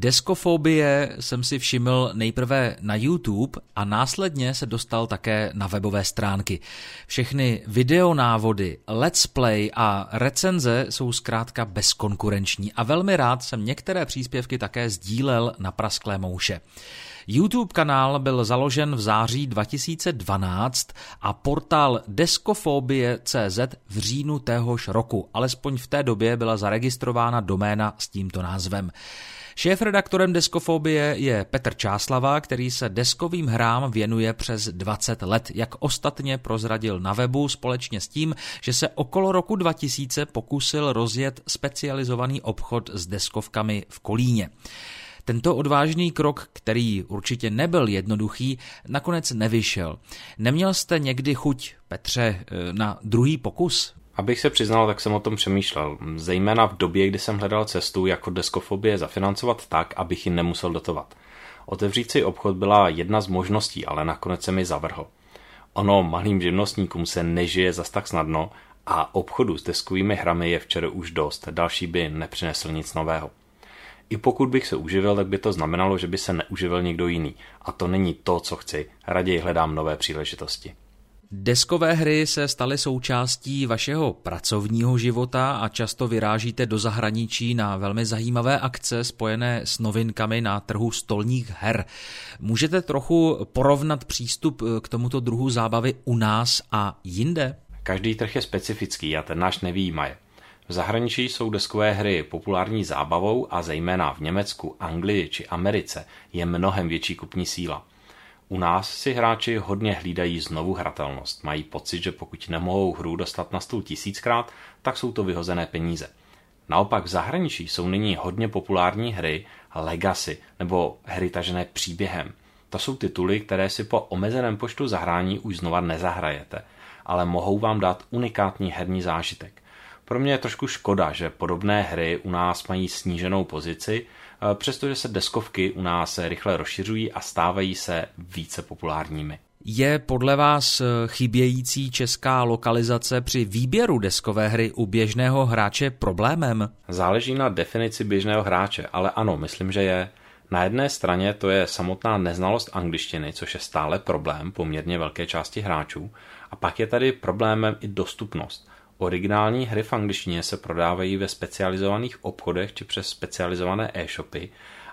Deskofobie jsem si všiml nejprve na YouTube a následně se dostal také na webové stránky. Všechny videonávody, let's play a recenze jsou zkrátka bezkonkurenční a velmi rád jsem některé příspěvky také sdílel na prasklé mouše. YouTube kanál byl založen v září 2012 a portál Deskofobie.cz v říjnu téhož roku. Alespoň v té době byla zaregistrována doména s tímto názvem. Šéf-redaktorem Deskofobie je Petr Čáslava, který se deskovým hrám věnuje přes 20 let, jak ostatně prozradil na webu společně s tím, že se okolo roku 2000 pokusil rozjet specializovaný obchod s deskovkami v Kolíně. Tento odvážný krok, který určitě nebyl jednoduchý, nakonec nevyšel. Neměl jste někdy chuť, Petře, na druhý pokus? Abych se přiznal, tak jsem o tom přemýšlel, zejména v době, kdy jsem hledal cestu, jako deskofobie zafinancovat tak, abych ji nemusel dotovat. Otevřít si obchod byla jedna z možností, ale nakonec se mi zavrhl. Ono malým živnostníkům se nežije zas tak snadno a obchodu s deskovými hrami je včera už dost, další by nepřinesl nic nového. I pokud bych se uživil, tak by to znamenalo, že by se neuživil někdo jiný. A to není to, co chci. Raději hledám nové příležitosti. Deskové hry se staly součástí vašeho pracovního života a často vyrážíte do zahraničí na velmi zajímavé akce spojené s novinkami na trhu stolních her. Můžete trochu porovnat přístup k tomuto druhu zábavy u nás a jinde? Každý trh je specifický a ten náš nevýjímaje. V zahraničí jsou deskové hry populární zábavou a zejména v Německu, Anglii či Americe je mnohem větší kupní síla. U nás si hráči hodně hlídají znovu hratelnost. Mají pocit, že pokud nemohou hru dostat na stůl tisíckrát, tak jsou to vyhozené peníze. Naopak v zahraničí jsou nyní hodně populární hry Legacy nebo hry tažené příběhem. To jsou tituly, které si po omezeném počtu zahrání už znova nezahrajete, ale mohou vám dát unikátní herní zážitek. Pro mě je trošku škoda, že podobné hry u nás mají sníženou pozici, eh, přestože se deskovky u nás rychle rozšiřují a stávají se více populárními. Je podle vás eh, chybějící česká lokalizace při výběru deskové hry u běžného hráče problémem? Záleží na definici běžného hráče, ale ano, myslím, že je. Na jedné straně to je samotná neznalost angličtiny, což je stále problém poměrně velké části hráčů, a pak je tady problémem i dostupnost. Originální hry v angličtině se prodávají ve specializovaných obchodech či přes specializované e-shopy,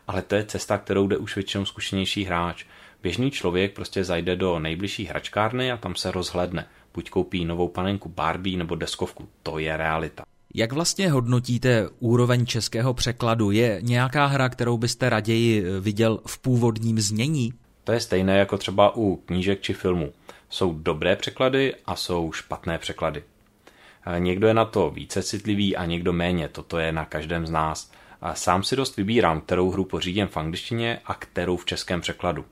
ale to je cesta, kterou jde už většinou zkušenější hráč. Běžný člověk prostě zajde do nejbližší hračkárny a tam se rozhledne. Buď koupí novou panenku Barbie nebo deskovku. To je realita. Jak vlastně hodnotíte úroveň českého překladu? Je nějaká hra, kterou byste raději viděl v původním znění? To je stejné jako třeba u knížek či filmů. Jsou dobré překlady a jsou špatné překlady. Někdo je na to více citlivý a někdo méně, toto je na každém z nás. A sám si dost vybírám, kterou hru pořídím v angličtině a kterou v českém překladu.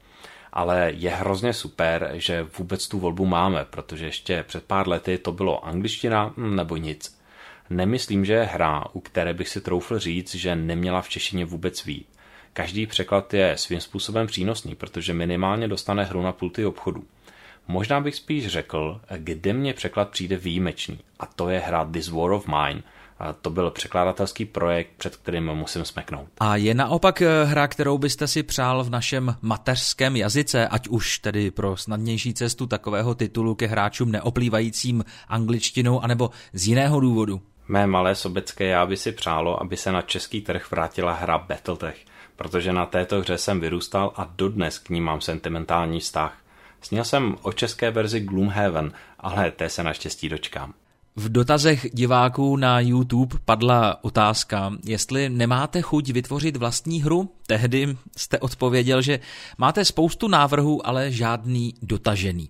Ale je hrozně super, že vůbec tu volbu máme, protože ještě před pár lety to bylo angličtina hm, nebo nic. Nemyslím, že je hra, u které bych si troufl říct, že neměla v češtině vůbec vít. Každý překlad je svým způsobem přínosný, protože minimálně dostane hru na pulty obchodu. Možná bych spíš řekl, kde mě překlad přijde výjimečný. A to je hra This War of Mine. A to byl překladatelský projekt, před kterým musím smeknout. A je naopak eh, hra, kterou byste si přál v našem mateřském jazyce, ať už tedy pro snadnější cestu takového titulu ke hráčům neoplývajícím angličtinou, anebo z jiného důvodu? Mé malé sobecké já by si přálo, aby se na český trh vrátila hra Battletech, protože na této hře jsem vyrůstal a dodnes k ní mám sentimentální vztah. Sněl jsem o české verzi Gloomhaven, ale té se naštěstí dočkám. V dotazech diváků na YouTube padla otázka, jestli nemáte chuť vytvořit vlastní hru. Tehdy jste odpověděl, že máte spoustu návrhů, ale žádný dotažený.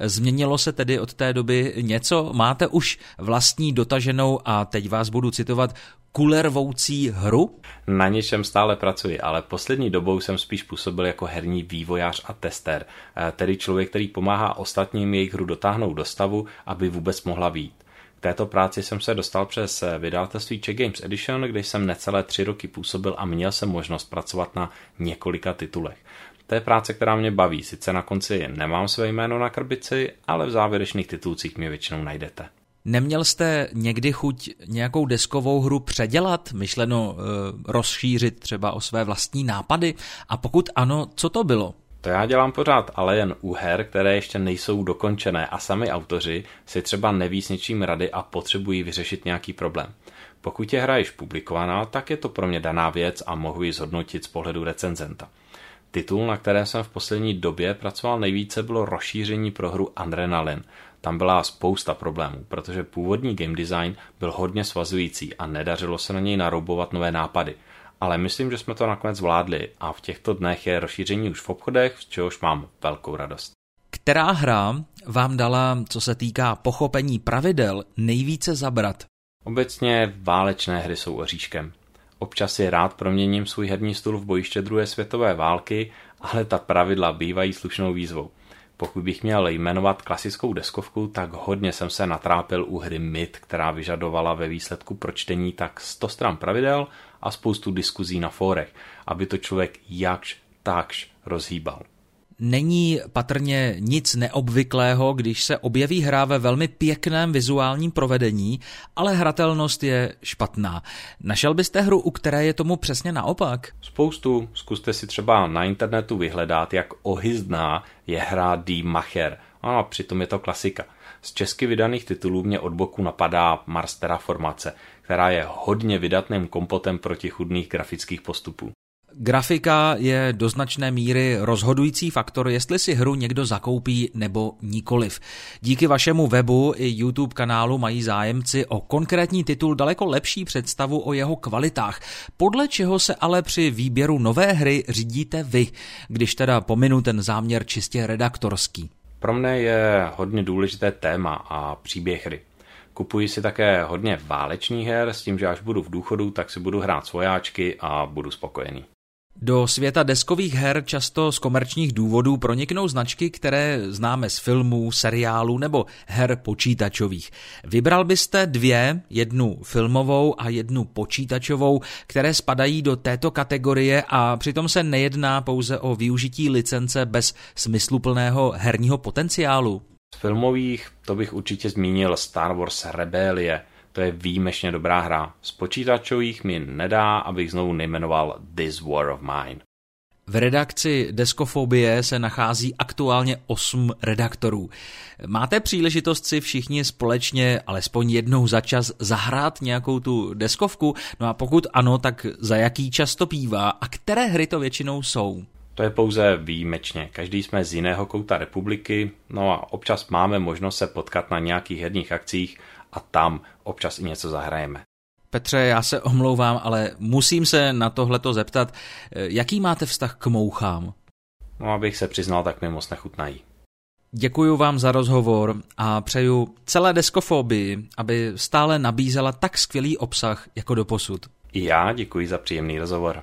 Změnilo se tedy od té doby něco? Máte už vlastní dotaženou a teď vás budu citovat kulervoucí hru? Na něčem stále pracuji, ale poslední dobou jsem spíš působil jako herní vývojář a tester, eh, tedy člověk, který pomáhá ostatním jejich hru dotáhnout do stavu, aby vůbec mohla být. K této práci jsem se dostal přes eh, vydavatelství Czech Games Edition, kde jsem necelé tři roky působil a měl jsem možnost pracovat na několika titulech. To je práce, která mě baví. Sice na konci nemám své jméno na krbici, ale v závěrečných titulcích mě většinou najdete. Neměl jste někdy chuť nějakou deskovou hru předělat, myšleno e, rozšířit třeba o své vlastní nápady? A pokud ano, co to bylo? To já dělám pořád, ale jen u her, které ještě nejsou dokončené a sami autoři si třeba neví s něčím rady a potřebují vyřešit nějaký problém. Pokud je hra již publikovaná, tak je to pro mě daná věc a mohu ji zhodnotit z pohledu recenzenta. Titul, na které jsem v poslední době pracoval nejvíce, bylo rozšíření pro hru Adrenaline. Tam byla spousta problémů, protože původní game design byl hodně svazující a nedařilo se na něj naroubovat nové nápady. Ale myslím, že jsme to nakonec zvládli a v těchto dnech je rozšíření už v obchodech, z čehož mám velkou radost. Která hra vám dala, co se týká pochopení pravidel, nejvíce zabrat? Obecně válečné hry jsou oříškem. Občas si rád proměním svůj herní stůl v bojiště druhé světové války, ale ta pravidla bývají slušnou výzvou. Pokud bych měl jmenovat klasickou deskovku, tak hodně jsem se natrápil u hry Myth, která vyžadovala ve výsledku pročtení tak 100 stran pravidel a spoustu diskuzí na fórech, aby to člověk jakž takž rozhýbal. Není patrně nic neobvyklého, když se objeví hra ve velmi pěkném vizuálním provedení, ale hratelnost je špatná. Našel byste hru, u které je tomu přesně naopak? Spoustu. Zkuste si třeba na internetu vyhledat, jak ohyzdná je hra D. Macher. A přitom je to klasika. Z česky vydaných titulů mě od boku napadá Mars Terraformace, která je hodně vydatným kompotem protichudných grafických postupů. Grafika je do značné míry rozhodující faktor, jestli si hru někdo zakoupí nebo nikoliv. Díky vašemu webu i YouTube kanálu mají zájemci o konkrétní titul daleko lepší představu o jeho kvalitách, podle čeho se ale při výběru nové hry řídíte vy, když teda pominu ten záměr čistě redaktorský. Pro mne je hodně důležité téma a příběh hry. Kupuji si také hodně válečných her s tím, že až budu v důchodu, tak si budu hrát svojáčky a budu spokojený. Do světa deskových her často z komerčních důvodů proniknou značky, které známe z filmů, seriálů nebo her počítačových. Vybral byste dvě, jednu filmovou a jednu počítačovou, které spadají do této kategorie a přitom se nejedná pouze o využití licence bez smysluplného herního potenciálu. Z filmových to bych určitě zmínil Star Wars Rebelie, to je výjimečně dobrá hra. Z počítačových mi nedá, abych znovu nejmenoval This War of Mine. V redakci Deskofobie se nachází aktuálně 8 redaktorů. Máte příležitost si všichni společně alespoň jednou za čas zahrát nějakou tu deskovku? No a pokud ano, tak za jaký čas to bývá a které hry to většinou jsou? To je pouze výjimečně. Každý jsme z jiného kouta republiky, no a občas máme možnost se potkat na nějakých herních akcích a tam občas i něco zahrajeme. Petře, já se omlouvám, ale musím se na tohleto zeptat. Jaký máte vztah k mouchám? No, abych se přiznal, tak mi moc nechutnají. Děkuji vám za rozhovor a přeju celé deskofobii, aby stále nabízela tak skvělý obsah jako doposud. I já děkuji za příjemný rozhovor.